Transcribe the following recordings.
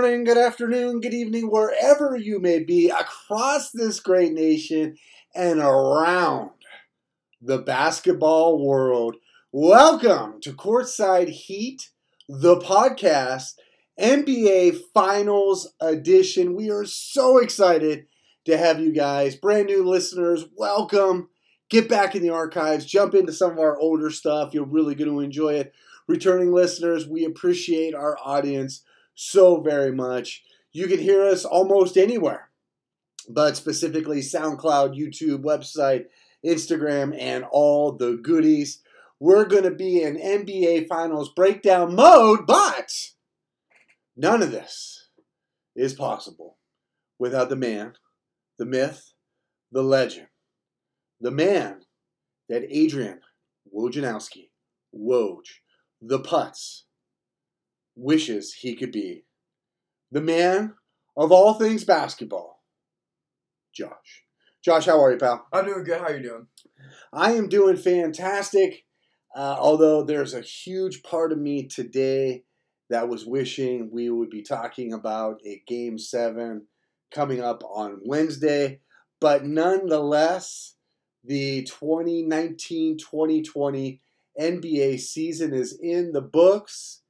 morning, good afternoon, good evening, wherever you may be across this great nation and around the basketball world. Welcome to Courtside Heat, the podcast, NBA Finals Edition. We are so excited to have you guys, brand new listeners, welcome. Get back in the archives, jump into some of our older stuff. You're really going to enjoy it. Returning listeners, we appreciate our audience so very much. You can hear us almost anywhere, but specifically SoundCloud, YouTube, website, Instagram, and all the goodies. We're going to be in NBA Finals breakdown mode, but none of this is possible without the man, the myth, the legend, the man that Adrian Wojnarowski, Woj, the Putz, wishes he could be. The man of all things basketball, Josh. Josh, how are you, pal? I'm doing good. How are you doing? I am doing fantastic. Uh, although there's a huge part of me today that was wishing we would be talking about a game seven coming up on Wednesday. But nonetheless, the 2019 2020 NBA season is in the books,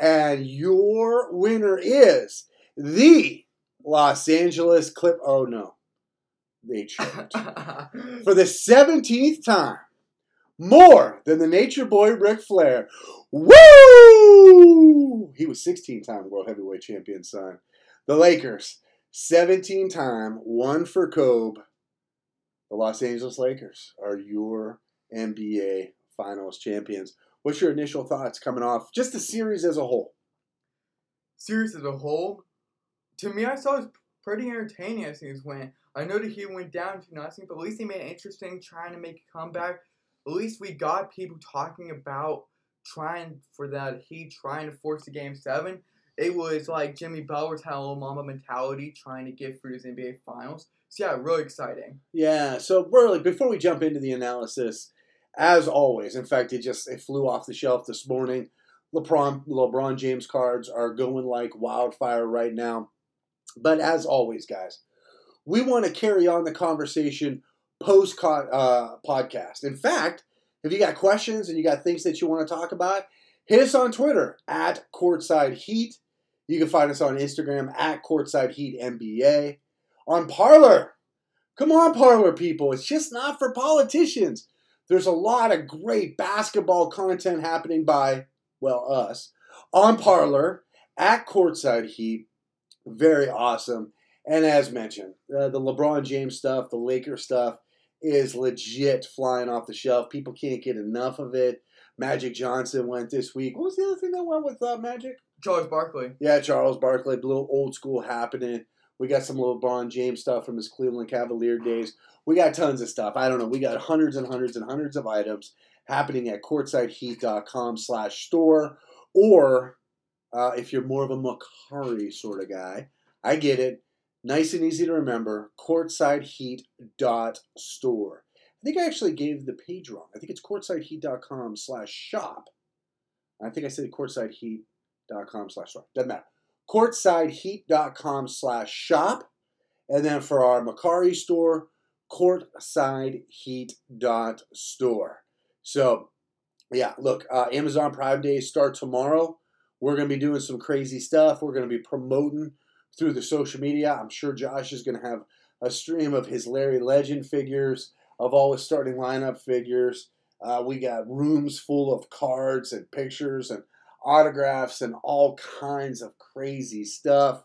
and your winner is the Los Angeles Clip. Oh no, they choked for the 17th time. More than the Nature Boy Ric Flair. Woo! He was 16 time World Heavyweight Champion, son. The Lakers, 17 time, one for Kobe. The Los Angeles Lakers are your NBA Finals champions. What's your initial thoughts coming off just the series as a whole? Series as a whole, to me, I saw it was pretty entertaining as things went. I know that he went down to nothing, but at least he made it interesting, trying to make a comeback. At least we got people talking about trying for that Heat, trying to force the game seven. It was like Jimmy Butler's little mama mentality, trying to get through his NBA Finals. So yeah, really exciting. Yeah. So really, before we jump into the analysis, as always, in fact, it just it flew off the shelf this morning. LeBron LeBron James cards are going like wildfire right now. But as always, guys, we want to carry on the conversation post uh, podcast. In fact, if you got questions and you got things that you want to talk about, hit us on Twitter at Courtside Heat. You can find us on Instagram at Courtside Heat NBA. On Parlor, come on, Parlor people. It's just not for politicians. There's a lot of great basketball content happening by, well, us on Parlor at Courtside Heat. Very awesome. And as mentioned, uh, the LeBron James stuff, the Lakers stuff is legit flying off the shelf. People can't get enough of it. Magic Johnson went this week. What was the other thing that went with uh, Magic? Charles Barkley. Yeah, Charles Barkley. A little old school happening. We got some LeBron James stuff from his Cleveland Cavalier days. We got tons of stuff. I don't know. We got hundreds and hundreds and hundreds of items happening at courtsideheat.com slash store. Or uh, if you're more of a Mercari sort of guy, I get it. Nice and easy to remember, courtsideheat.store. I think I actually gave the page wrong. I think it's courtsideheat.com slash shop. I think I said courtsideheat.com slash store. Doesn't matter. courtsideheat.com slash shop. And then for our Mercari store, courtsideheat.store. So, yeah, look, uh, Amazon Prime Days start tomorrow. We're going to be doing some crazy stuff. We're going to be promoting through the social media. I'm sure Josh is going to have a stream of his Larry Legend figures, of all his starting lineup figures. Uh, we got rooms full of cards and pictures and autographs and all kinds of crazy stuff.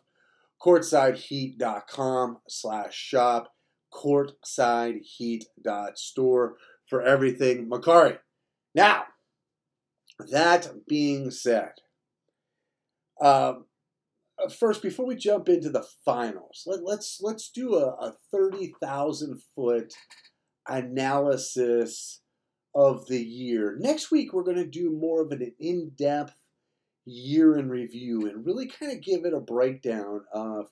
CourtsideHeat.com slash shop courtsideheat.store for everything Mercari. Now, that being said, um, first before we jump into the finals, let, us let's, let's do a, a thirty thousand foot analysis of the year. Next week we're going to do more of an in depth year in review and really kind of give it a breakdown of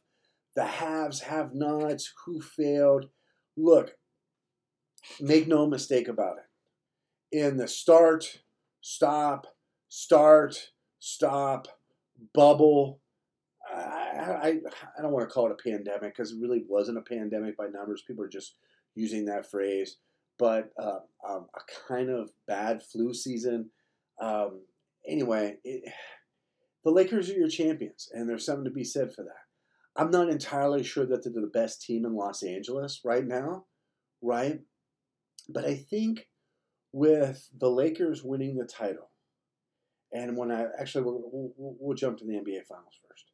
the haves, have nots, who failed. Look, make no mistake about it. In the start, stop, start, stop, bubble, I, I, don't want to call it a pandemic because it really wasn't a pandemic by numbers. People are just using that phrase. But uh, um, a kind of bad flu season. Um, anyway, it, the Lakers are your champions, and there's something to be said for that. I'm not entirely sure that they're the best team in Los Angeles right now, right? But I think with the Lakers winning the title, and when I actually we'll, we'll, we'll jump to the NBA Finals first.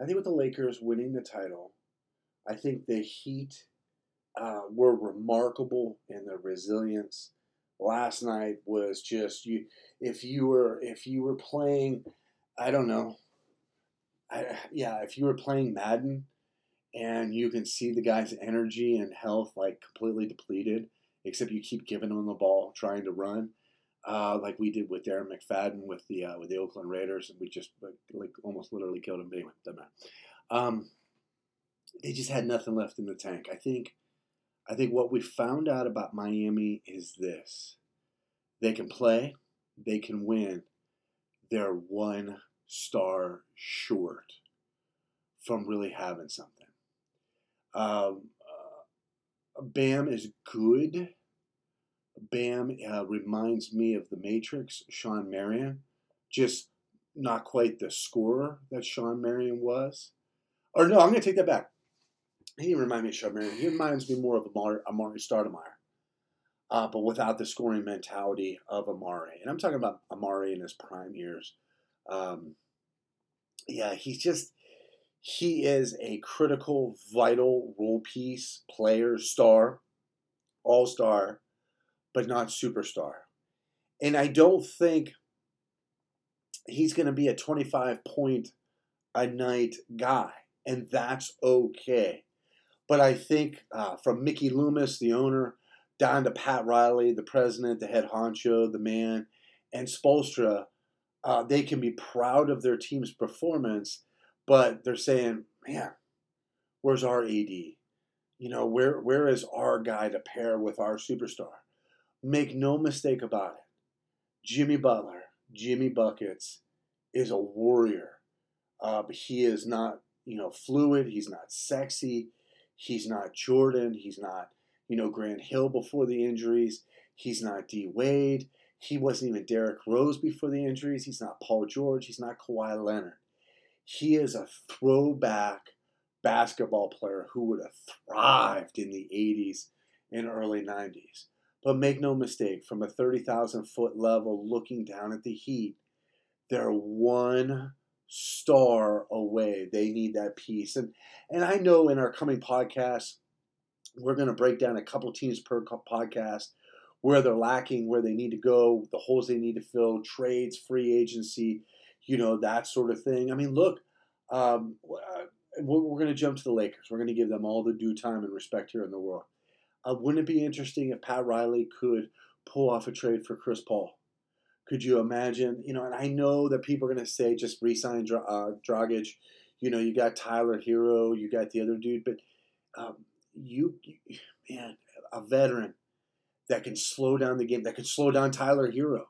I think with the Lakers winning the title, I think the Heat uh, were remarkable in their resilience. Last night was just you. If you were if you were playing, I don't know. I, yeah, if you were playing Madden, and you can see the guy's energy and health like completely depleted, except you keep giving him the ball, trying to run, uh, like we did with Darren McFadden with the uh, with the Oakland Raiders, and we just like, like almost literally killed him. Anyway, doesn't matter. Um, they just had nothing left in the tank. I think I think what we found out about Miami is this they can play, they can win. They're one star short from really having something. Um, uh, Bam is good. Bam uh, reminds me of the Matrix, Shawn Marion. Just not quite the scorer that Shawn Marion was. Or no, I'm going to take that back. He didn't remind me of Shawn Marion. He reminds me more of a Amar'e Stoudemire, uh, but without the scoring mentality of Amar'e. And I'm talking about Amar'e in his prime years. Um, yeah, he's just he is a critical, vital role piece, player, star, all star, but not superstar. And I don't think he's going to be a 25 point a night guy, and that's okay. But I think uh, from Mickey Loomis, the owner, down to Pat Riley, the president, the head honcho, the man, and Spoelstra, uh, they can be proud of their team's performance, but they're saying, man, where's our AD? You know, where where is our guy to pair with our superstar? Make no mistake about it. Jimmy Butler, Jimmy Buckets, is a warrior. Uh, but he is not, you know, fluid. He's not sexy. He's not Jordan. He's not, you know, Grant Hill before the injuries. He's not D Wade. He wasn't even Derrick Rose before the injuries. He's not Paul George. He's not Kawhi Leonard. He is a throwback basketball player who would have thrived in the 80s and early 90s. But make no mistake, from a 30,000 foot level looking down at the Heat, they're one star away. They need that piece. And and I know in our coming podcast, we're going to break down a couple teams per podcast where they're lacking, where they need to go, the holes they need to fill, trades, free agency, you know, that sort of thing. I mean, look, um, uh, we're going to jump to the Lakers. We're going to give them all the due time and respect here in the world. Uh, wouldn't it be interesting if Pat Riley could pull off a trade for Chris Paul? Could you imagine? You know, and I know that people are going to say just resign uh, Dragic. You know, you got Tyler Herro, you got the other dude, but um, you, man, a veteran that can slow down the game, that can slow down Tyler Herro,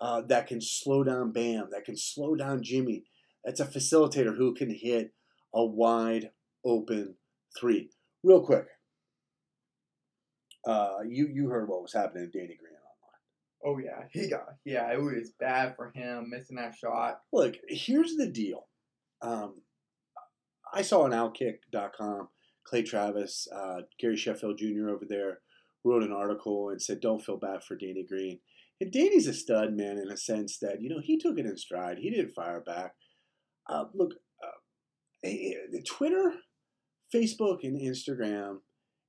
uh, that can slow down Bam, that can slow down Jimmy. That's a facilitator who can hit a wide open three. Real quick, uh, you you heard what was happening to Danny Green online. Oh yeah, he got yeah. It was bad for him missing that shot. Look, here's the deal. Um, I saw on Outkick.com, Clay Travis, uh, Gary Sheffield Jr. over there wrote an article and said, "Don't feel bad for Danny Green." And Danny's a stud, man, in a sense that you know he took it in stride. He didn't fire back. Uh, look, uh, Twitter, Facebook, and Instagram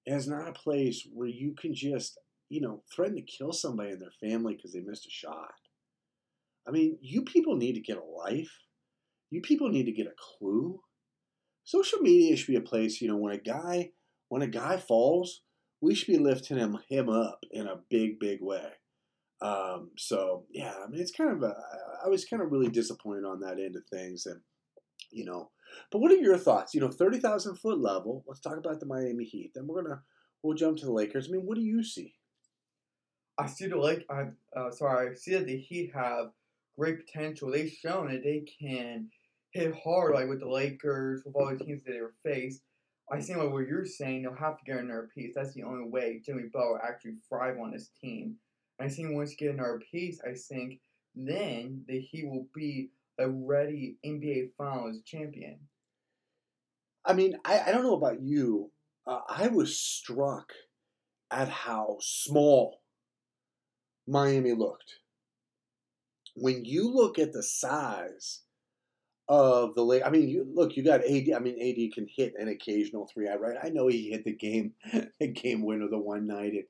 is not a place where you can just, you know, threaten to kill somebody and their family because they missed a shot. I mean, you people need to get a life. You people need to get a clue. Social media should be a place, you know, when a guy when a guy falls, we should be lifting him him up in a big, big way. Um, so yeah, I mean, it's kind of a, I was kind of really disappointed on that end of things, and you know, but what are your thoughts? You know, thirty thousand foot level. Let's talk about the Miami Heat. Then we're gonna we'll jump to the Lakers. I mean, what do you see? I see the Lake. I uh, sorry. I see that the Heat have great potential. They've shown that they can hit hard, like with the Lakers, with all the teams that they were faced. I think like what you're saying, they'll have to get another piece. That's the only way Jimmy Butler actually thrive on this team. And I think once you get another piece, I think then that he will be a ready NBA Finals champion. I mean, I, I don't know about you. Uh, I was struck at how small Miami looked. When you look at the size of the late, I mean, you look, you got AD. I mean, AD can hit an occasional three. I right. I know he hit the game, the game winner the one night, and,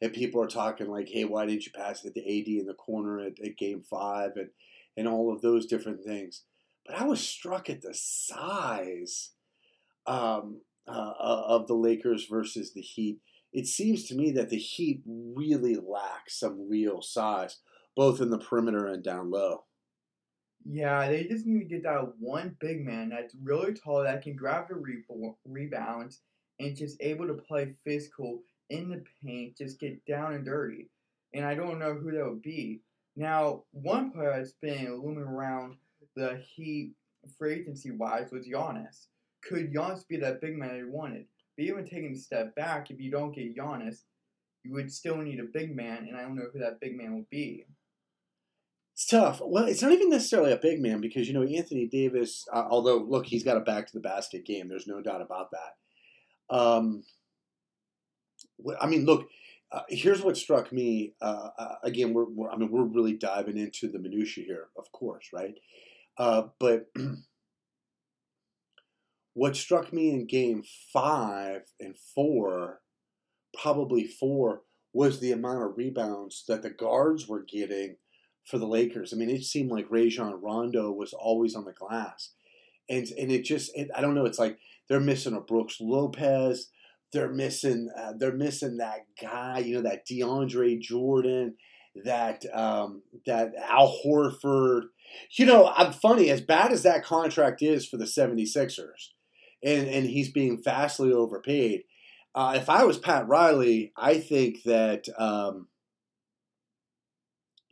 and people are talking like, "Hey, why didn't you pass it to AD in the corner at, at game five? and and all of those different things. But I was struck at the size um, uh, of the Lakers versus the Heat. It seems to me that the Heat really lack some real size, both in the perimeter and down low. Yeah, they just need to get that one big man that's really tall that can grab the re- rebounds and just able to play physical in the paint, just get down and dirty. And I don't know who that would be. Now, one player that's been looming around the Heat free agency wise was Giannis. Could Giannis be that big man they wanted? But even taking a step back, if you don't get Giannis, you would still need a big man, and I don't know who that big man will be. It's tough. Well, it's not even necessarily a big man because you know Anthony Davis. Uh, although look, he's got a back to the basket game. There's no doubt about that. Um, I mean, look, uh, here's what struck me. Uh, uh, again, we're, we're, I mean we're really diving into the minutia here, of course, right? Uh, but what struck me in Game Five and Four, probably four, was the amount of rebounds that the guards were getting for the Lakers. I mean, it seemed like Rajon Rondo was always on the glass, and and it just it, I don't know. It's like they're missing a Brooks Lopez they're missing uh, they're missing that guy, you know, that DeAndre Jordan, that um, that Al Horford. You know, I'm funny, as bad as that contract is for the 76ers, and, and he's being vastly overpaid. Uh, if I was Pat Riley, I think that um,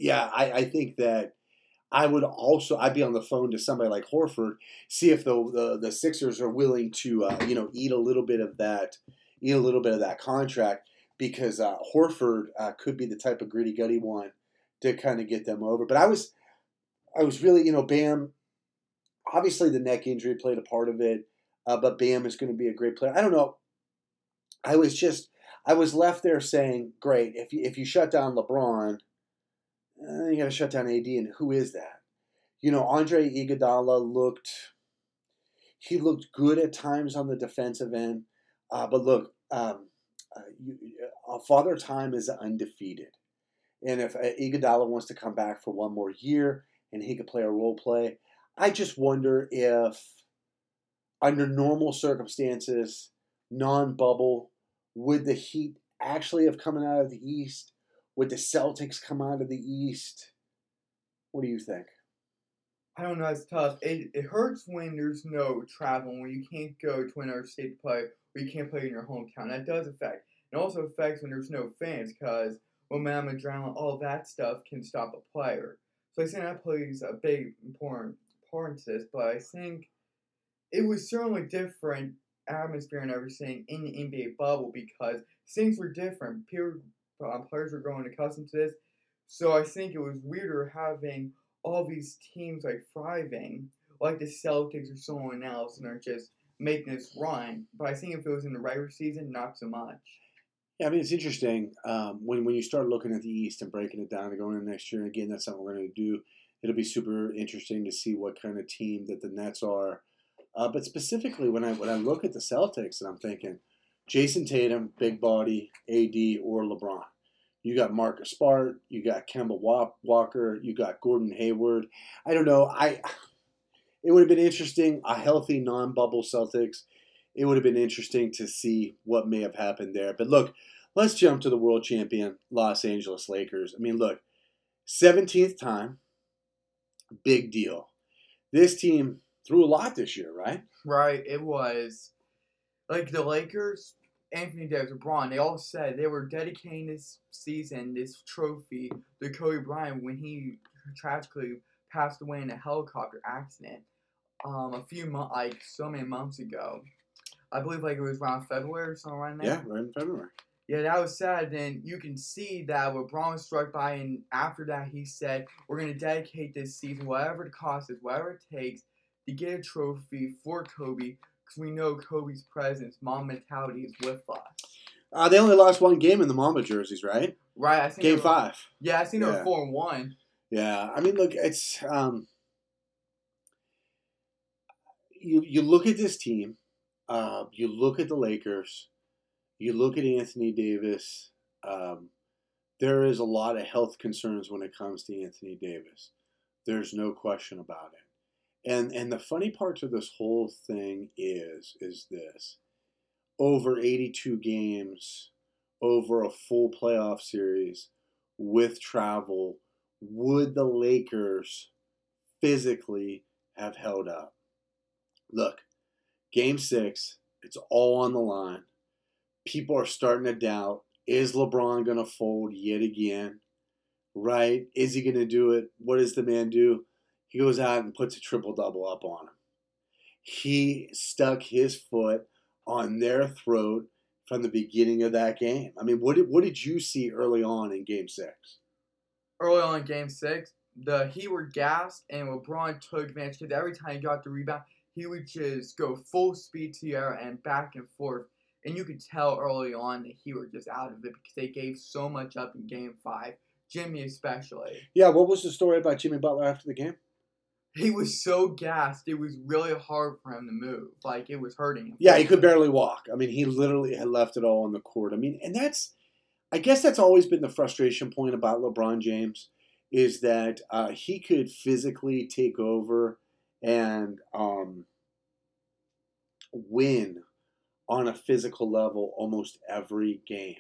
yeah, I, I think that I would also I'd be on the phone to somebody like Horford, see if the the, the Sixers are willing to uh, you know eat a little bit of that eat a little bit of that contract because uh, Horford uh, could be the type of gritty gutty one to kind of get them over. But I was, I was really, you know, Bam. Obviously, the neck injury played a part of it, uh, but Bam is going to be a great player. I don't know. I was just, I was left there saying, great. If you if you shut down LeBron, uh, you got to shut down AD, and who is that? You know, Andre Iguodala looked. He looked good at times on the defensive end. Uh, but look, um, uh, you, uh, Father Time is undefeated. And if uh, Iguodala wants to come back for one more year and he could play a role play, I just wonder if, under normal circumstances, non bubble, would the Heat actually have coming out of the East? Would the Celtics come out of the East? What do you think? I don't know. It's tough. It, it hurts when there's no travel, when you can't go to another state to play or you can't play in your hometown. That does affect. It also affects when there's no fans because momentum, adrenaline, all that stuff can stop a player. So I think that plays a big important part to this. But I think it was certainly different atmosphere and everything in the NBA bubble because things were different. Peer, uh, players were growing accustomed to this. So I think it was weirder having all these teams like thriving, like the Celtics or someone else, and they're just making this run. But I think if it was in the regular season, not so much. Yeah, I mean it's interesting um, when when you start looking at the East and breaking it down and going into next year. Again, that's something we're going to do. It'll be super interesting to see what kind of team that the Nets are. Uh, but specifically, when I when I look at the Celtics, and I'm thinking, Jayson Tatum, big body, AD or LeBron. You got Marcus Smart, you got Kemba Walker, you got Gordon Hayward. I don't know. I it would have been interesting a healthy non-bubble Celtics. It would have been interesting to see what may have happened there. But look, let's jump to the world champion Los Angeles Lakers. I mean, look, 17th time, big deal. This team threw a lot this year, right? Right. It was like the Lakers, Anthony Davis, LeBron. They all said they were dedicating this season, this trophy, to Kobe Bryant when he tragically passed away in a helicopter accident. um a few months, like so many months ago. I believe like it was around February or something around there. Yeah, right in February. Yeah, that was sad. Then you can see that LeBron was struck by, and after that, he said, "We're gonna dedicate this season, whatever the cost is, whatever it takes, to get a trophy for Kobe, we know Kobe's presence, mom mentality is with us." Uh, they only lost one game in the Mamba jerseys, right? Right. I think Game five. Yeah, I think they Yeah. were four and one. Yeah, I mean, look, it's um, you you look at this team, uh, you look at the Lakers, you look at Anthony Davis. Um, there is a lot of health concerns when it comes to Anthony Davis. There's no question about it. And and the funny part to this whole thing is is this: over 82 games, over a full playoff series with travel would the Lakers physically have held up? Look, game six, it's all on the line. People are starting to doubt is LeBron going to fold yet again? Right? Is he going to do it? What does the man do? He goes out and puts a triple double up on him. He stuck his foot on their throat from the beginning of that game. I mean, what did, what did you see early on in game six? Early on in Game Six, the Heat were gassed, and LeBron took advantage because every time he got the rebound, he would just go full speed to the air and back and forth. And you could tell early on that he were just out of it because they gave so much up in Game Five. Jimmy especially. Yeah, what was the story about Jimmy Butler after the game? He was so gassed, it was really hard for him to move. Like it was hurting him. Yeah, he could barely walk. I mean, he literally had left it all on the court. I mean, and that's, I guess that's always been the frustration point about LeBron James is that uh, he could physically take over and um, win on a physical level almost every game.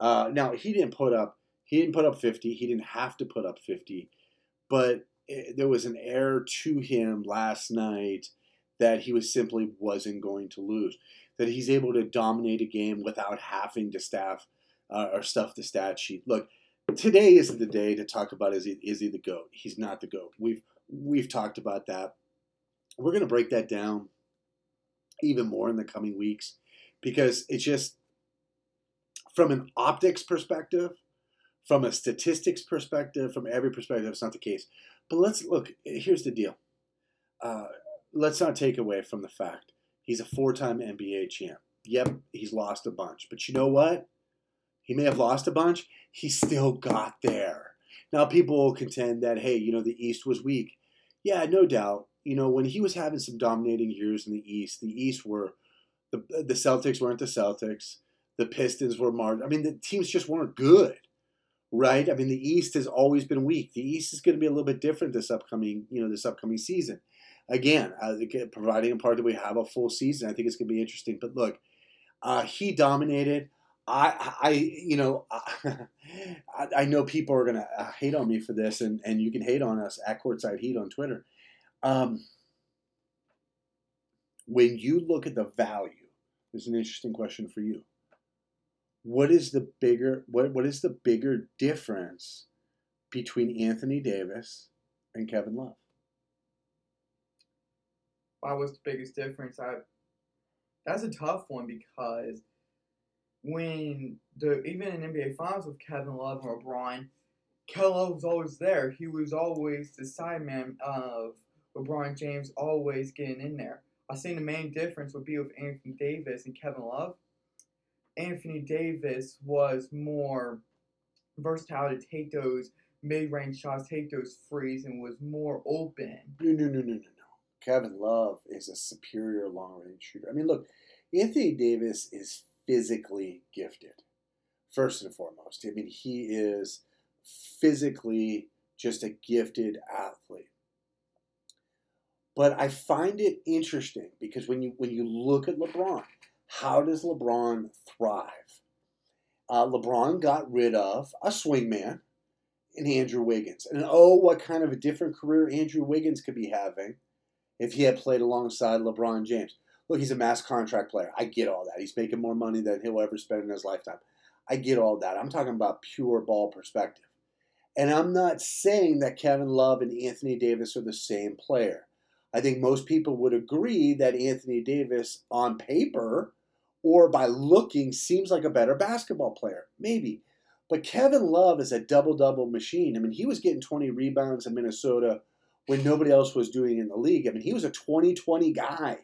Uh, now he didn't put up he didn't put up 50. He didn't have to put up 50, but there was an air to him last night that he was simply wasn't going to lose. That he's able to dominate a game without having to staff uh, or stuff the stat sheet. Look, today isn't the day to talk about is he is he the goat? He's not the goat. We've we've talked about that. We're going to break that down even more in the coming weeks because it's just from an optics perspective, from a statistics perspective, from every perspective, it's not the case. But let's look. Here's the deal. Uh, let's not take away from the fact he's a four-time NBA champ. Yep, he's lost a bunch, but you know what? He may have lost a bunch. He still got there. Now people will contend that hey, you know the East was weak. Yeah, no doubt. You know when he was having some dominating years in the East, the East were the the Celtics weren't the Celtics. The Pistons were mar. I mean, the teams just weren't good, right? I mean, the East has always been weak. The East is going to be a little bit different this upcoming, you know, this upcoming season. Again, uh, providing a part that we have a full season, I think it's going to be interesting. But look, uh, he dominated. I, I, you know, I, I know people are gonna uh, hate on me for this, and, and you can hate on us at Courtside Heat on Twitter. Um, when you look at the value, there's an interesting question for you. What is the bigger what what is the bigger difference between Anthony Davis and Kevin Love? Why was the biggest difference? I that's a tough one because when the even in NBA Finals with Kevin Love and LeBron, Kevin Love was always there. He was always the side man of LeBron James, always getting in there. I think the main difference would be with Anthony Davis and Kevin Love. Anthony Davis was more versatile to take those mid-range shots, take those threes, and was more open. No, no, no, no, no, no. Kevin Love is a superior long range shooter. I mean, look, Anthony Davis is physically gifted, first and foremost. I mean, he is physically just a gifted athlete. But I find it interesting because when you when you look at LeBron, how does LeBron thrive? Uh, LeBron got rid of a swingman in Andrew Wiggins, and oh, what kind of a different career Andrew Wiggins could be having if he had played alongside LeBron James. Look, he's a mass contract player. I get all that. He's making more money than he'll ever spend in his lifetime. I get all that. I'm talking about pure ball perspective. And I'm not saying that Kevin Love and Anthony Davis are the same player. I think most people would agree that Anthony Davis, on paper or by looking, seems like a better basketball player. Maybe. But Kevin Love is a double double machine. I mean, he was getting 20 rebounds in Minnesota when nobody else was doing in the league. I mean, he was a 2020 guy,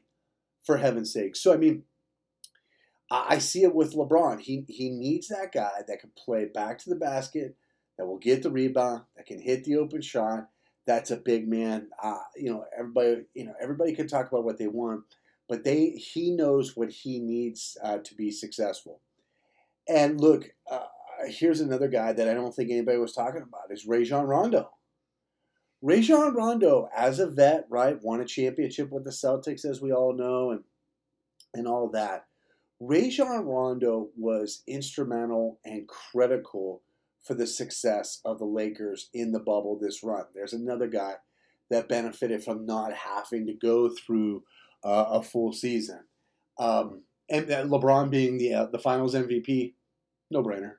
for heaven's sake. So, I mean, I see it with LeBron. He, he needs that guy that can play back to the basket, that will get the rebound, that can hit the open shot. That's a big man. Uh, you know, everybody. You know, everybody can talk about what they want, but they he knows what he needs uh, to be successful. And look, uh, here's another guy that I don't think anybody was talking about is Rajon Rondo. Rajon Rondo, as a vet, right, won a championship with the Celtics, as we all know, and and all that. Rajon Rondo was instrumental and critical for the success of the Lakers in the bubble this run. There's another guy that benefited from not having to go through uh, a full season. Um, and uh, LeBron being the uh, the Finals MVP, no brainer.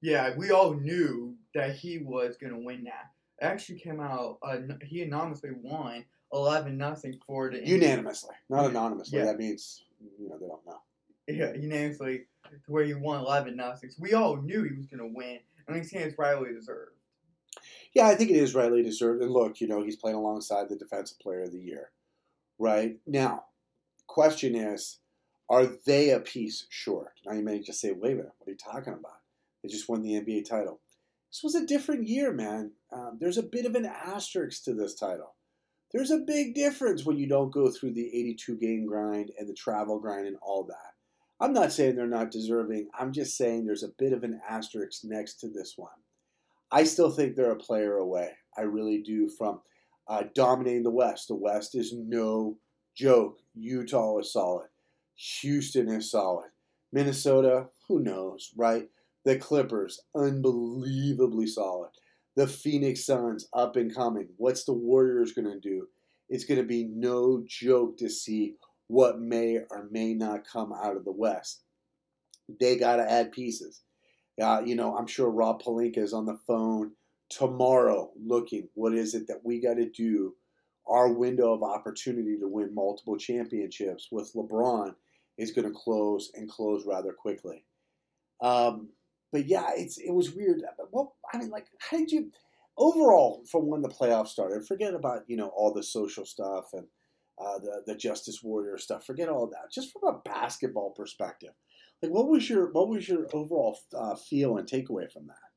Yeah, we all knew that he was gonna win that. It actually came out. Uh, he anonymously won eleven nothing for the unanimously, not anonymously. Yeah. That means you know they don't know. Yeah, unanimously to where he won eleven nothing. So we all knew he was gonna win, and I think it's rightly deserved. Yeah, I think it is rightly deserved. And look, you know, he's playing alongside the Defensive Player of the Year, right now. Question is, are they a piece short? Now you may just say, wait a minute, what are you talking about? They just won the NBA title. This was a different year, man. Um, there's a bit of an asterisk to this title. There's a big difference when you don't go through the 82 game grind and the travel grind and all that. I'm not saying they're not deserving. I'm just saying there's a bit of an asterisk next to this one. I still think they're a player away. I really do from uh, dominating the West. The West is no joke. Utah is solid. Houston is solid. Minnesota, who knows, right? The Clippers, unbelievably solid. The Phoenix Suns, up and coming. What's the Warriors going to do? It's going to be no joke to see what may or may not come out of the West. They got to add pieces. Uh, you know, I'm sure Rob Pelinka is on the phone tomorrow looking what is it that we got to do our window of opportunity to win multiple championships with LeBron is going to close and close rather quickly. Um, but yeah, it's it was weird. Well, I mean, like, how did you overall from when the playoffs started? Forget about you know all the social stuff and uh, the the Justice Warrior stuff. Forget all that. Just from a basketball perspective, like what was your what was your overall uh, feel and takeaway from that?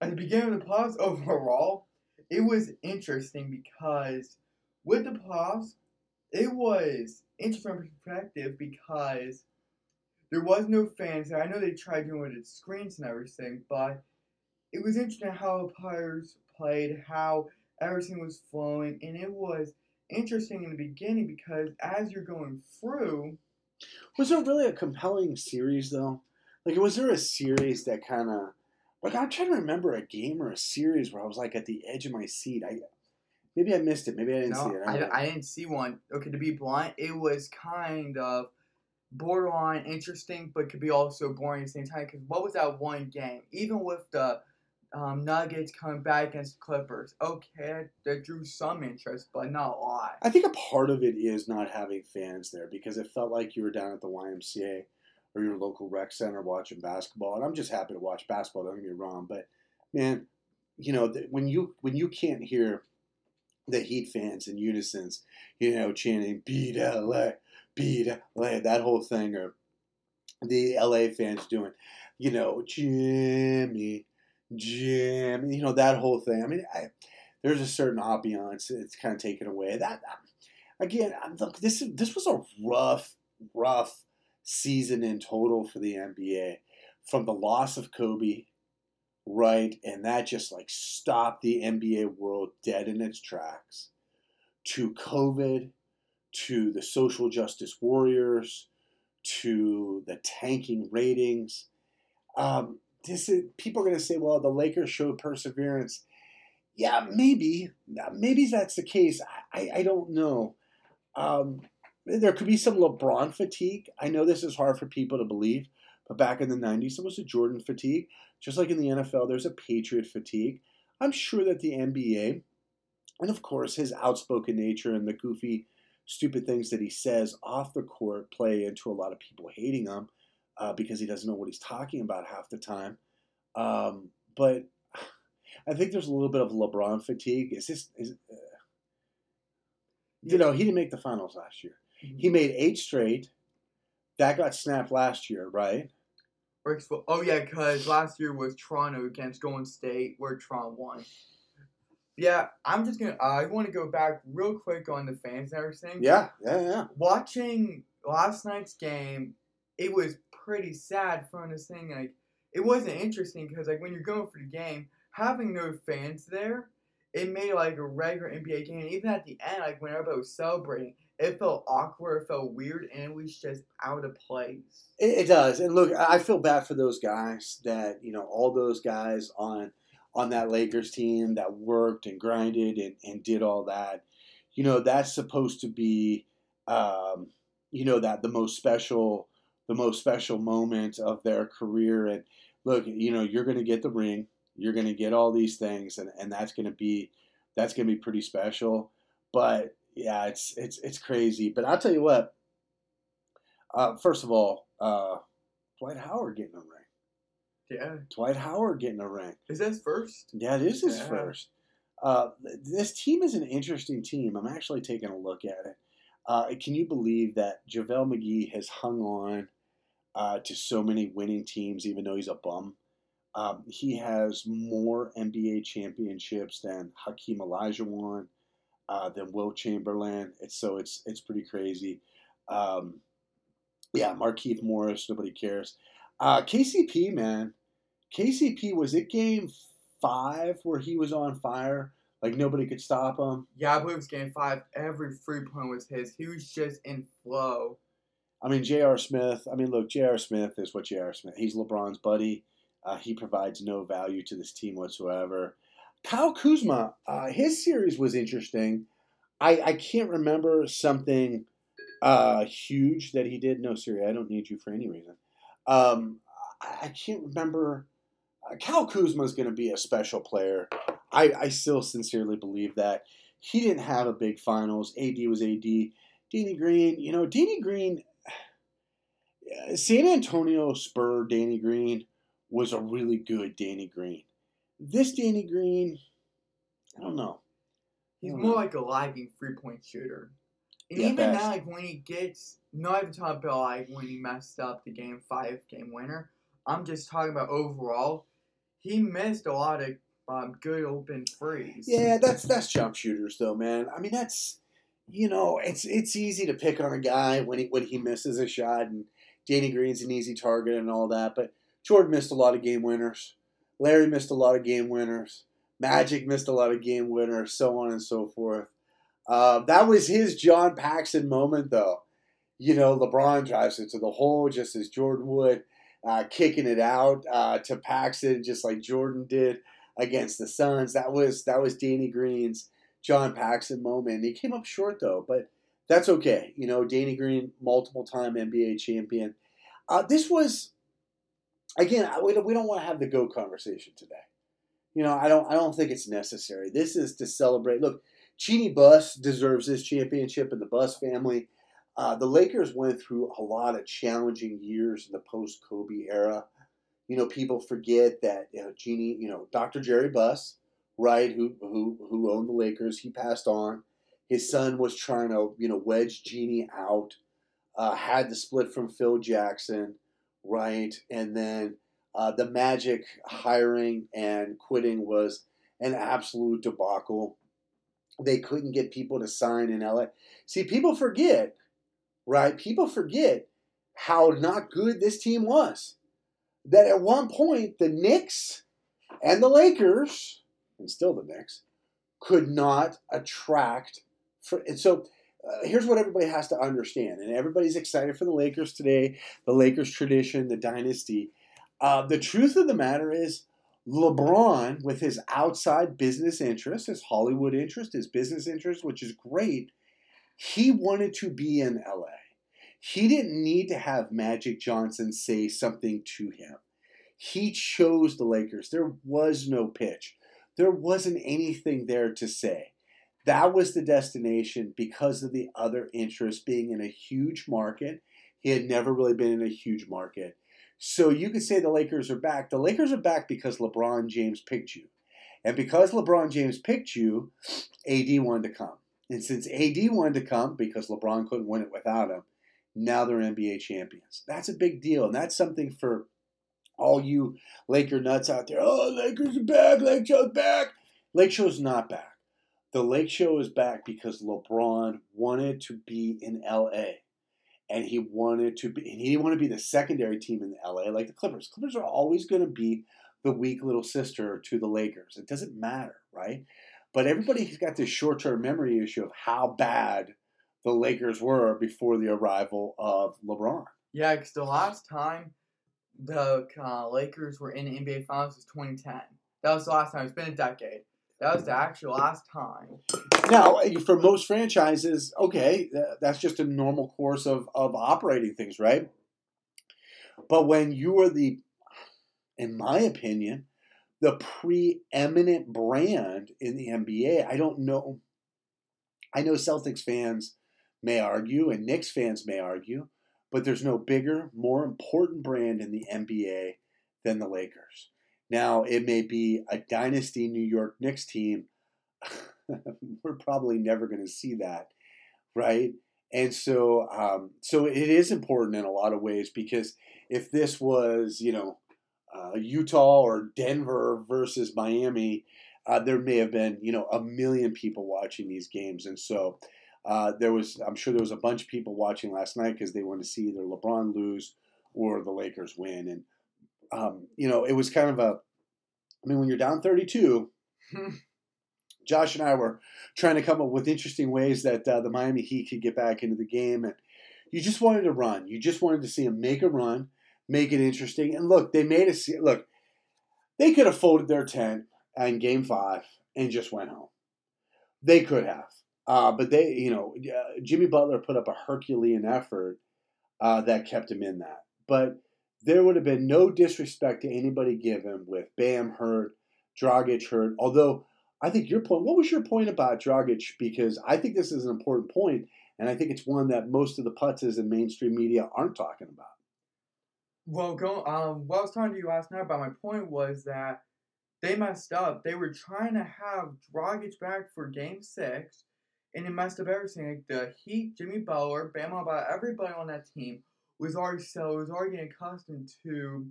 At the beginning of the playoffs, overall, it was interesting because with the playoffs, it was interesting perspective because there was no fans. I know they tried doing it with screens and everything, but it was interesting how the players played, how everything was flowing, and it was interesting in the beginning because as you're going through. Was there really a compelling series though? Like, was there a series that kind of like I'm trying to remember a game or a series where I was like at the edge of my seat. I maybe I missed it. Maybe I didn't no, see it. I, I, I didn't see one. Okay, to be blunt, it was kind of borderline interesting, but could be also boring at the same time. Because what was that one game? Even with the um, Nuggets coming back against the Clippers, okay, that drew some interest, but not a lot. I think a part of it is not having fans there because it felt like you were down at the YMCA or your local rec center watching basketball. And I'm just happy to watch basketball. Don't get me wrong, but man, you know when you when you can't hear the Heat fans in unison, you know, chanting "Beat LA, beat LA," that whole thing, or the LA fans doing, you know, Jimmy, Jimmy, you know, that whole thing. I mean, I, there's a certain ambiance. It's kind of taken away. That again, look, this this was a rough, rough season in total for the NBA from the loss of Kobe, right? And that just like stopped the NBA world dead in its tracks to COVID, to the social justice warriors, to the tanking ratings. Um, this is, people are going to say, well, the Lakers showed perseverance. Yeah, maybe. Maybe that's the case. I, I, I don't know. Um, there could be some LeBron fatigue. I know this is hard for people to believe, but back in the 90s, there was a Jordan fatigue. Just like in the NFL, there's a Patriot fatigue. I'm sure that the NBA and of course, his outspoken nature and the goofy, stupid things that he says off the court play into a lot of people hating him uh, because he doesn't know what he's talking about half the time. Um, but I think there's a little bit of LeBron fatigue. Is this? Is, uh, you know, he didn't make the finals last year. Mm-hmm. He made eight straight. That got snapped last year, right? Oh yeah, because last year was Toronto against Golden State, where Toronto won. Yeah, I'm just gonna. I want to go back real quick on the fans and everything. Yeah, yeah, yeah. Watching last night's game, it was pretty sad from this thing. Like, it wasn't interesting because like when you're going for the game, having no fans there, it made like a regular NBA game. Even at the end, like when everybody was celebrating, it felt awkward, it felt weird, and it was just out of place. It, it does. And look, I feel bad for those guys that you know all those guys on on that Lakers team that worked and grinded and, and did all that. You know, that's supposed to be, um, you know, that the most special, the most special moment of their career. And look, you know, you're going to get the ring, you're going to get all these things, and, and that's going to be, that's going to be pretty special. But yeah, it's it's it's crazy. But I'll tell you what. Uh, first of all, uh, Dwight Howard getting a ring. Yeah. Dwight Howard getting a ring. Is that his first? Yeah, it is his Yeah. first. Uh, this team is an interesting team. I'm actually taking a look at it. Uh, can you believe that JaVale McGee has hung on uh, to so many winning teams, even though he's a bum? Um, he has more NBA championships than Hakeem Olajuwon, uh, than Wilt Chamberlain. It's so it's it's pretty crazy. Um, yeah, Markieff Morris, nobody cares. Uh, KCP, man, KCP was it game five where he was on fire, like nobody could stop him. Yeah, I believe it was game five. Every free point was his. He was just in flow. I mean, J.R. Smith. I mean, look, J.R. Smith is what J.R. Smith. He's LeBron's buddy. Uh, he provides no value to this team whatsoever. Kyle Kuzma, uh, his series was interesting. I, I can't remember something uh, huge that he did. No, Siri, I don't need you for any reason. Um, I, I can't remember. Uh, Kyle Kuzma is going to be a special player. I, I still sincerely believe that. He didn't have a big finals. AD was AD. Danny Green, you know, Danny Green, San Antonio Spur Danny Green was a really good Danny Green. This Danny Green, I don't know. He's don't more know. like a lagging three point shooter. And Yeah, even best. now, like when he gets, not even talking about like when he messed up the game five game winner. I'm just talking about overall. He missed a lot of um, good open threes. Yeah, that's that's jump shooters though, man. I mean, that's you know, it's it's easy to pick on a guy when he when he misses a shot, and Danny Green's an easy target and all that. But Jordan missed a lot of game winners. Larry missed a lot of game winners. Magic missed a lot of game winners, so on and so forth. Uh, that was his John Paxson moment, though. You know, LeBron drives it to the hole just as Jordan would, uh, kicking it out uh, to Paxson, just like Jordan did against the Suns. That was that was Danny Green's John Paxson moment. He came up short though, but that's okay. You know, Danny Green, multiple time NBA champion. Uh, this was again. We don't, we don't want to have the go conversation today. You know, I don't. I don't think it's necessary. This is to celebrate. Look, Jeanie Buss deserves this championship, and the Buss family. Uh, the Lakers went through a lot of challenging years in the post Kobe era you know, people forget that you know, Jeanie, you know, Dr. Jerry Buss, right, who who who owned the Lakers, he passed on. His son was trying to, you know, wedge Jeanie out. Uh, had the split from Phil Jackson, right, and then uh, the Magic hiring and quitting was an absolute debacle. They couldn't get people to sign in LA. See, people forget, right? People forget how not good this team was that at one point the Knicks and the Lakers, and still the Knicks, could not attract. For, and so uh, here's what everybody has to understand, and everybody's excited for the Lakers today, the Lakers tradition, the dynasty. Uh, the truth of the matter is, LeBron, with his outside business interests, his Hollywood interest, his business interest, which is great, he wanted to be in LA. He didn't need to have Magic Johnson say something to him. He chose the Lakers. There was no pitch. There wasn't anything there to say. That was the destination because of the other interest being in a huge market. He had never really been in a huge market. So you could say the Lakers are back. The Lakers are back because LeBron James picked you. And because LeBron James picked you, AD wanted to come. And since AD wanted to come because LeBron couldn't win it without him, now they're NBA champions. That's a big deal. And that's something for all you Laker nuts out there. Oh, Lakers are back. Lake Show's back. Lake Show's not back. The Lake Show is back because LeBron wanted to be in LA and he wanted to be, and he didn't want to be the secondary team in LA like the Clippers. Clippers are always going to be the weak little sister to the Lakers. It doesn't matter, right? But everybody's got this short-term memory issue of how bad the Lakers were before the arrival of LeBron. Yeah, because the last time the uh, Lakers were in the NBA Finals was 2010. That was the last time. It's been a decade. That was the actual last time. Now, for most franchises, okay, that's just a normal course of, of operating things, right? But when you are the, in my opinion, the preeminent brand in the NBA, I don't know. I know Celtics fans may argue and Knicks fans may argue, but there's no bigger, more important brand in the NBA than the Lakers. Now, it may be a dynasty New York Knicks team. We're probably never going to see that, right? And so, um, so it is important in a lot of ways because if this was, you know, uh, Utah or Denver versus Miami, uh, there may have been, you know, a million people watching these games, and so uh, there was, I'm sure there was a bunch of people watching last night because they wanted to see either LeBron lose or the Lakers win, and um, you know, it was kind of a, I mean, when you're down 32, Josh and I were trying to come up with interesting ways that uh, the Miami Heat could get back into the game, and you just wanted to run. You just wanted to see them make a run, make it interesting, and look, they made us look. They could have folded their tent in Game Five and just went home. They could have, uh, but they, you know, uh, Jimmy Butler put up a Herculean effort uh, that kept him in that, but there would have been no disrespect to anybody given with Bam hurt, Dragic hurt. Although I think your point, what was your point about Dragic? Because I think this is an important point, and I think it's one that most of the putzes in mainstream media aren't talking about. Well, go. Um, what I was talking to you last night about my point was that they messed up. They were trying to have Dragic back for Game Six, and it messed up everything. Like the Heat, Jimmy Butler, Bam, about everybody on that team was already so was already getting accustomed to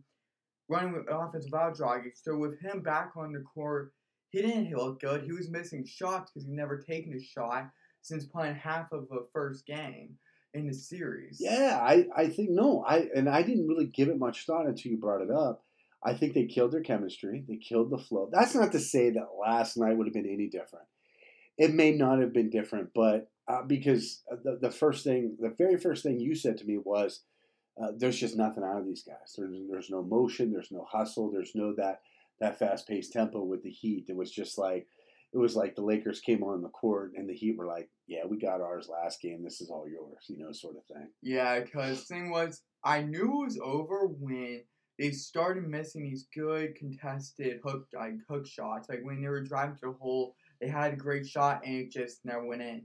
running with offense without Dragic. So with him back on the court, he didn't look good. He was missing shots because he'd never taken a shot since playing half of the first game in the series. Yeah, I, I think no, I and I didn't really give it much thought until you brought it up. I think they killed their chemistry. They killed the flow. That's not to say that last night would have been any different. It may not have been different, but uh, because the, the first thing, the very first thing you said to me was, uh, there's just nothing out of these guys. There's, there's no motion. There's no hustle. There's no that that fast paced tempo with the Heat. It was just like it was like the Lakers came on the court and the Heat were like, "Yeah, we got ours last game. This is all yours," you know, sort of thing. Yeah, because thing was, I knew it was over when they started missing these good contested hook like hook shots. Like when they were driving to the hole, they had a great shot and it just never went in.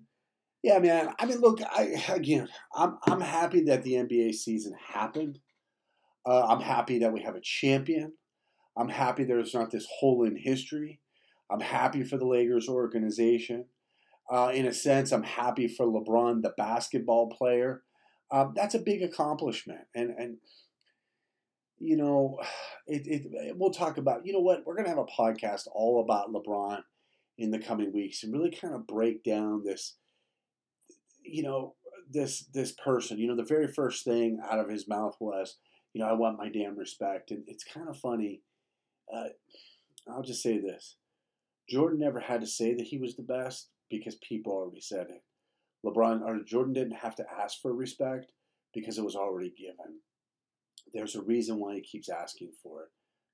Yeah, man. I mean, look, I again, I'm I'm happy that the NBA season happened. Uh, I'm happy that we have a champion. I'm happy there's not this hole in history. I'm happy for the Lakers organization. Uh, in a sense, I'm happy for LeBron, the basketball player. Um, that's a big accomplishment, and and you know, it, it, we'll talk about. You know what? We're gonna have a podcast all about LeBron in the coming weeks and really kind of break down this you know, this this person, you know, the very first thing out of his mouth was, you know, I want my damn respect, and it's kind of funny. Uh, I'll just say this: Jordan never had to say that he was the best because people already said it. LeBron or Jordan didn't have to ask for respect because it was already given. There's a reason why he keeps asking for it,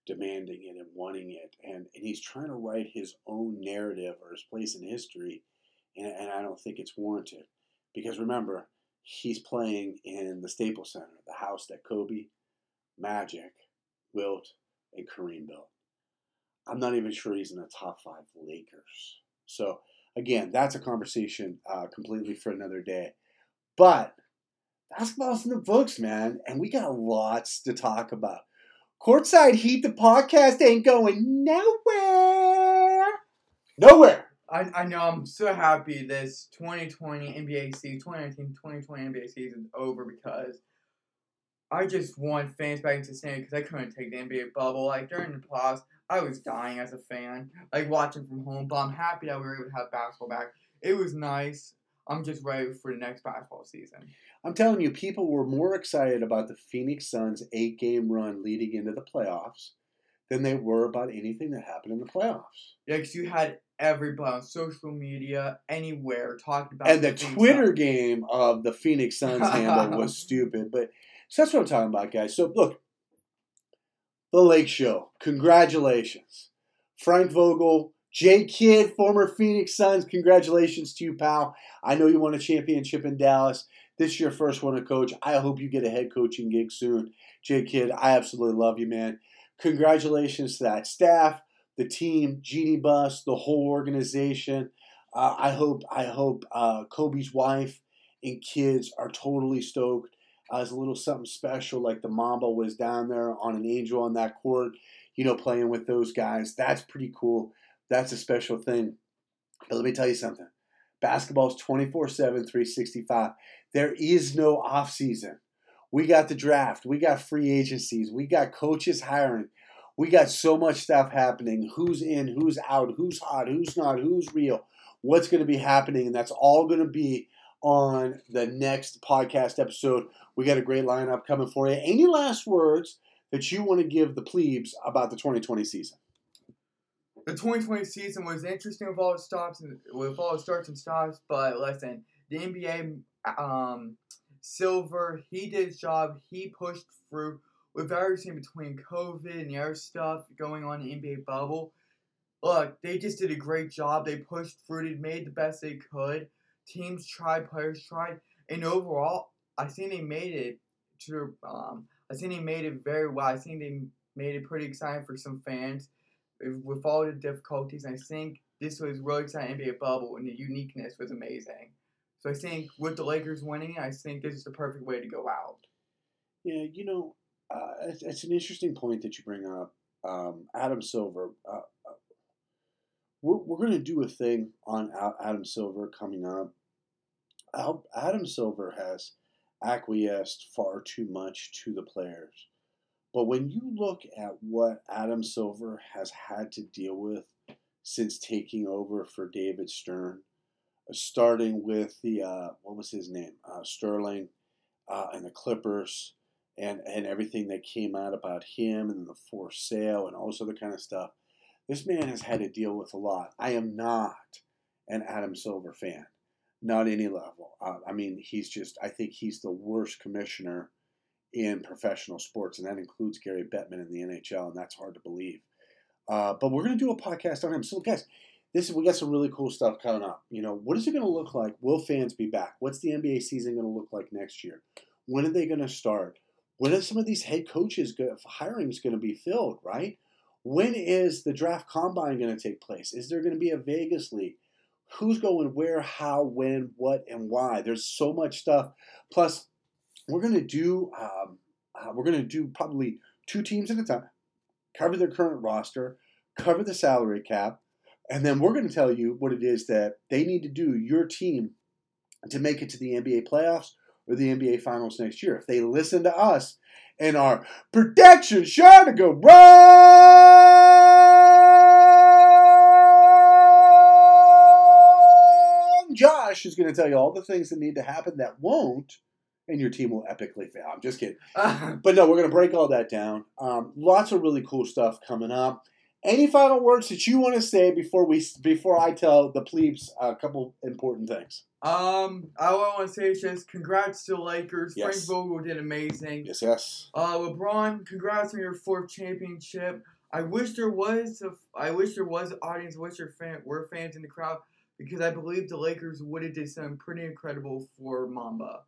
demanding it, and wanting it, and and he's trying to write his own narrative or his place in history, and, and I don't think it's warranted. Because remember, he's playing in the Staples Center, the house that Kobe, Magic, Wilt, and Kareem built. I'm not even sure he's in the top five Lakers. So Again, that's a conversation uh, completely for another day. But basketball's in the books, man, and we got lots to talk about. Courtside Heat, the podcast ain't going nowhere. Nowhere. I, I know I'm so happy this 2020 NBA season, 2019 2020 NBA season is over because I just want fans back into standing because I couldn't take the NBA bubble. Like during the playoffs, I was dying as a fan, like watching from home. But I'm happy that we were able to have basketball back. It was nice. I'm just ready for the next basketball season. I'm telling you, people were more excited about the Phoenix Suns' eight game run leading into the playoffs than they were about anything that happened in the playoffs. Yeah, because you had everybody on social media, anywhere, talking about And the Twitter game of the Phoenix Suns handle was stupid. But so that's what I'm talking about, guys. So look, the Lake Show. Congratulations. Frank Vogel, Jay Kidd, former Phoenix Suns. Congratulations to you, pal. I know you won a championship in Dallas. This is your first one to coach. I hope you get a head coaching gig soon. Jay Kidd, I absolutely love you, man. Congratulations to that staff, the team, Jeanie Buss, the whole organization. Uh, I hope I hope uh, Kobe's wife and kids are totally stoked. Uh, it's a little something special, like the Mamba was down there on an angel on that court, you know, playing with those guys. That's pretty cool. That's a special thing. But let me tell you something. Basketball is 24 7, 365. There is no off season. We got the draft. We got free agencies. We got coaches hiring. We got so much stuff happening. Who's in, who's out, who's hot, who's not, who's real, what's going to be happening. And that's all going to be on the next podcast episode. We got a great lineup coming for you. Any last words that you want to give the plebes about the 2020 season? The 2020 season was interesting with all the stops and with all the starts and stops, but listen, the NBA um, Silver, he did his job. He pushed through with everything between COVID and the other stuff going on in the NBA bubble. Look, they just did a great job. They pushed through. They made the best they could. Teams tried, players tried, and overall, I think they made it to. Um, I think they made it very well. I think they made it pretty exciting for some fans with all the difficulties. I think this was really exciting NBA bubble, and the uniqueness was amazing. So I think with the Lakers winning, I think this is the perfect way to go out. Yeah, you know, uh, it's, it's, an interesting point that you bring up. Um, Adam Silver. Uh, uh we're we're going to do a thing on Adam Silver coming up. Adam Silver has acquiesced far too much to the players. But when you look at what Adam Silver has had to deal with since taking over for David Stern, starting with the uh, what was his name, uh, Sterling, uh, and the Clippers, and and everything that came out about him and the for sale and all this other kind of stuff. This man has had to deal with a lot. I am not an Adam Silver fan, not any level. Uh, I mean, he's just. I think he's the worst commissioner in professional sports, and that includes Gary Bettman in the NHL, and that's hard to believe. Uh, but we're going to do a podcast on him. So, guys, this we got some really cool stuff coming up. You know, what is it going to look like? Will fans be back? What's the NBA season going to look like next year? When are they going to start? When are some of these head coaches hiring is going to be filled? Right? When is the draft combine going to take place? Is there going to be a Vegas league? Who's going where, how, when, what, and why? There's so much stuff. Plus, we're going to do um, uh, we're going to do probably two teams at a time, cover their current roster, cover the salary cap, and then we're going to tell you what it is that they need to do, your team, to make it to the NBA playoffs or the NBA finals next year. If they listen to us and our protection sure to go wrong, Josh is going to tell you all the things that need to happen that won't and your team will epically fail. I'm just kidding. but no, we're going to break all that down. Um, lots of really cool stuff coming up. Any final words that you want to say before we before I tell the plebes a couple important things? Um, I want to say is just congrats to the Lakers. Yes. Frank Vogel did amazing. Yes, yes. Uh, LeBron, congrats on your fourth championship. I wish there was a, I wish there was an audience. I wish there fan, were fans in the crowd because I believe the Lakers would have did something pretty incredible for Mamba.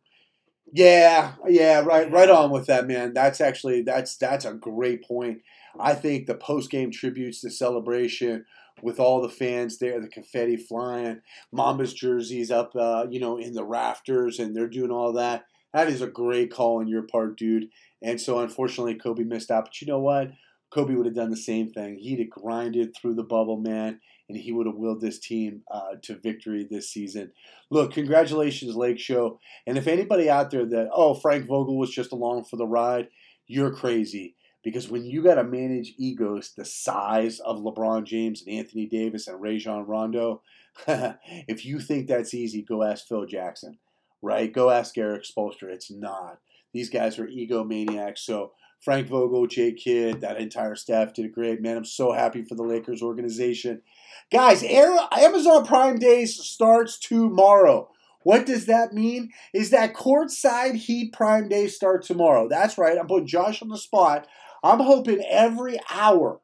Yeah, yeah, right, right on with that, man. That's actually that's that's a great point. I think the post game tributes, the celebration with all the fans there, the confetti flying, Mambas jerseys up, uh, you know, in the rafters, and they're doing all that. That is a great call on your part, dude. And so, unfortunately, Kobe missed out. But you know what? Kobe would have done the same thing. He'd have grinded through the bubble, man, and he would have willed this team uh, to victory this season. Look, congratulations, Lake Show. And if anybody out there that, oh, Frank Vogel was just along for the ride, you're crazy. Because when you got to manage egos the size of LeBron James and Anthony Davis and Rajon Rondo, if you think that's easy, go ask Phil Jackson, right? Go ask Erik Spoelstra. It's not. These guys are egomaniacs. So Frank Vogel, Jay Kidd, that entire staff did a great. Man, I'm so happy for the Lakers organization. Guys, Amazon Prime Days starts tomorrow. What does that mean? Is that courtside Heat Prime Day start tomorrow? That's right. I'm putting Josh on the spot. I'm hoping every hour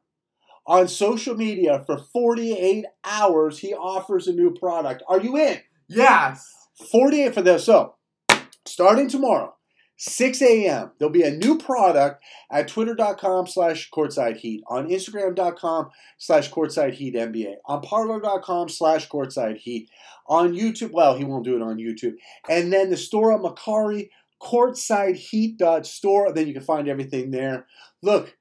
on social media for 48 hours he offers a new product. Are you in? Yes. 48 for this. So, starting tomorrow, 6 a.m. There'll be a new product at twitter.com slash courtside heat, on instagram.com slash courtside heat NBA, on parler.com slash courtside heat, on YouTube. Well, he won't do it on YouTube. And then the store on Mercari, courtsideheat.store. Then you can find everything there. Look,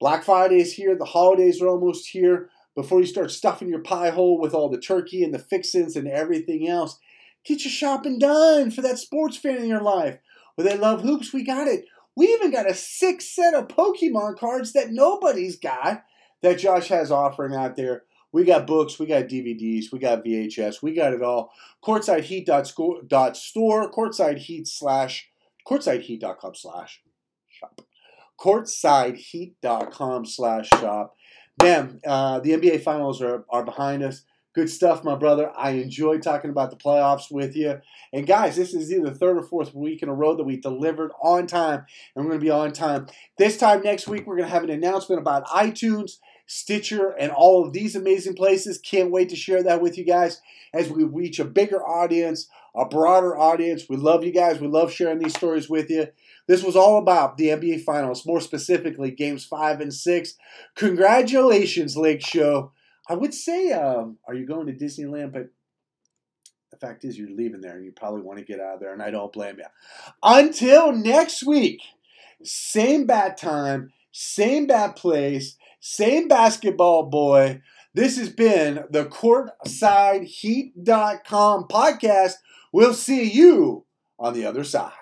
Black Friday is here. The holidays are almost here. Before you start stuffing your pie hole with all the turkey and the fixins and everything else, get your shopping done for that sports fan in your life. They love hoops, we got it. We even got a six set of Pokemon cards that nobody's got that Josh has offering out there. We got books, we got DVDs, we got VHS, we got it all. Courtsideheat.store, courtsideheat slash, courtsideheat.com slash shop courtsideheat.com slash shop. Man, uh, the NBA Finals are, are behind us. Good stuff, my brother. I enjoy talking about the playoffs with you. And guys, this is either the third or fourth week in a row that we delivered on time, and we're going to be on time. This time next week, we're going to have an announcement about iTunes, Stitcher, and all of these amazing places. Can't wait to share that with you guys as we reach a bigger audience, a broader audience. We love you guys. We love sharing these stories with you. This was all about the NBA Finals, more specifically games five and six. Congratulations, Lake Show. I would say, um, are you going to Disneyland? But the fact is, you're leaving there and you probably want to get out of there, and I don't blame you. Until next week, same bat time, same bat place, same basketball boy. This has been the CourtsideHeat.com podcast. We'll see you on the other side.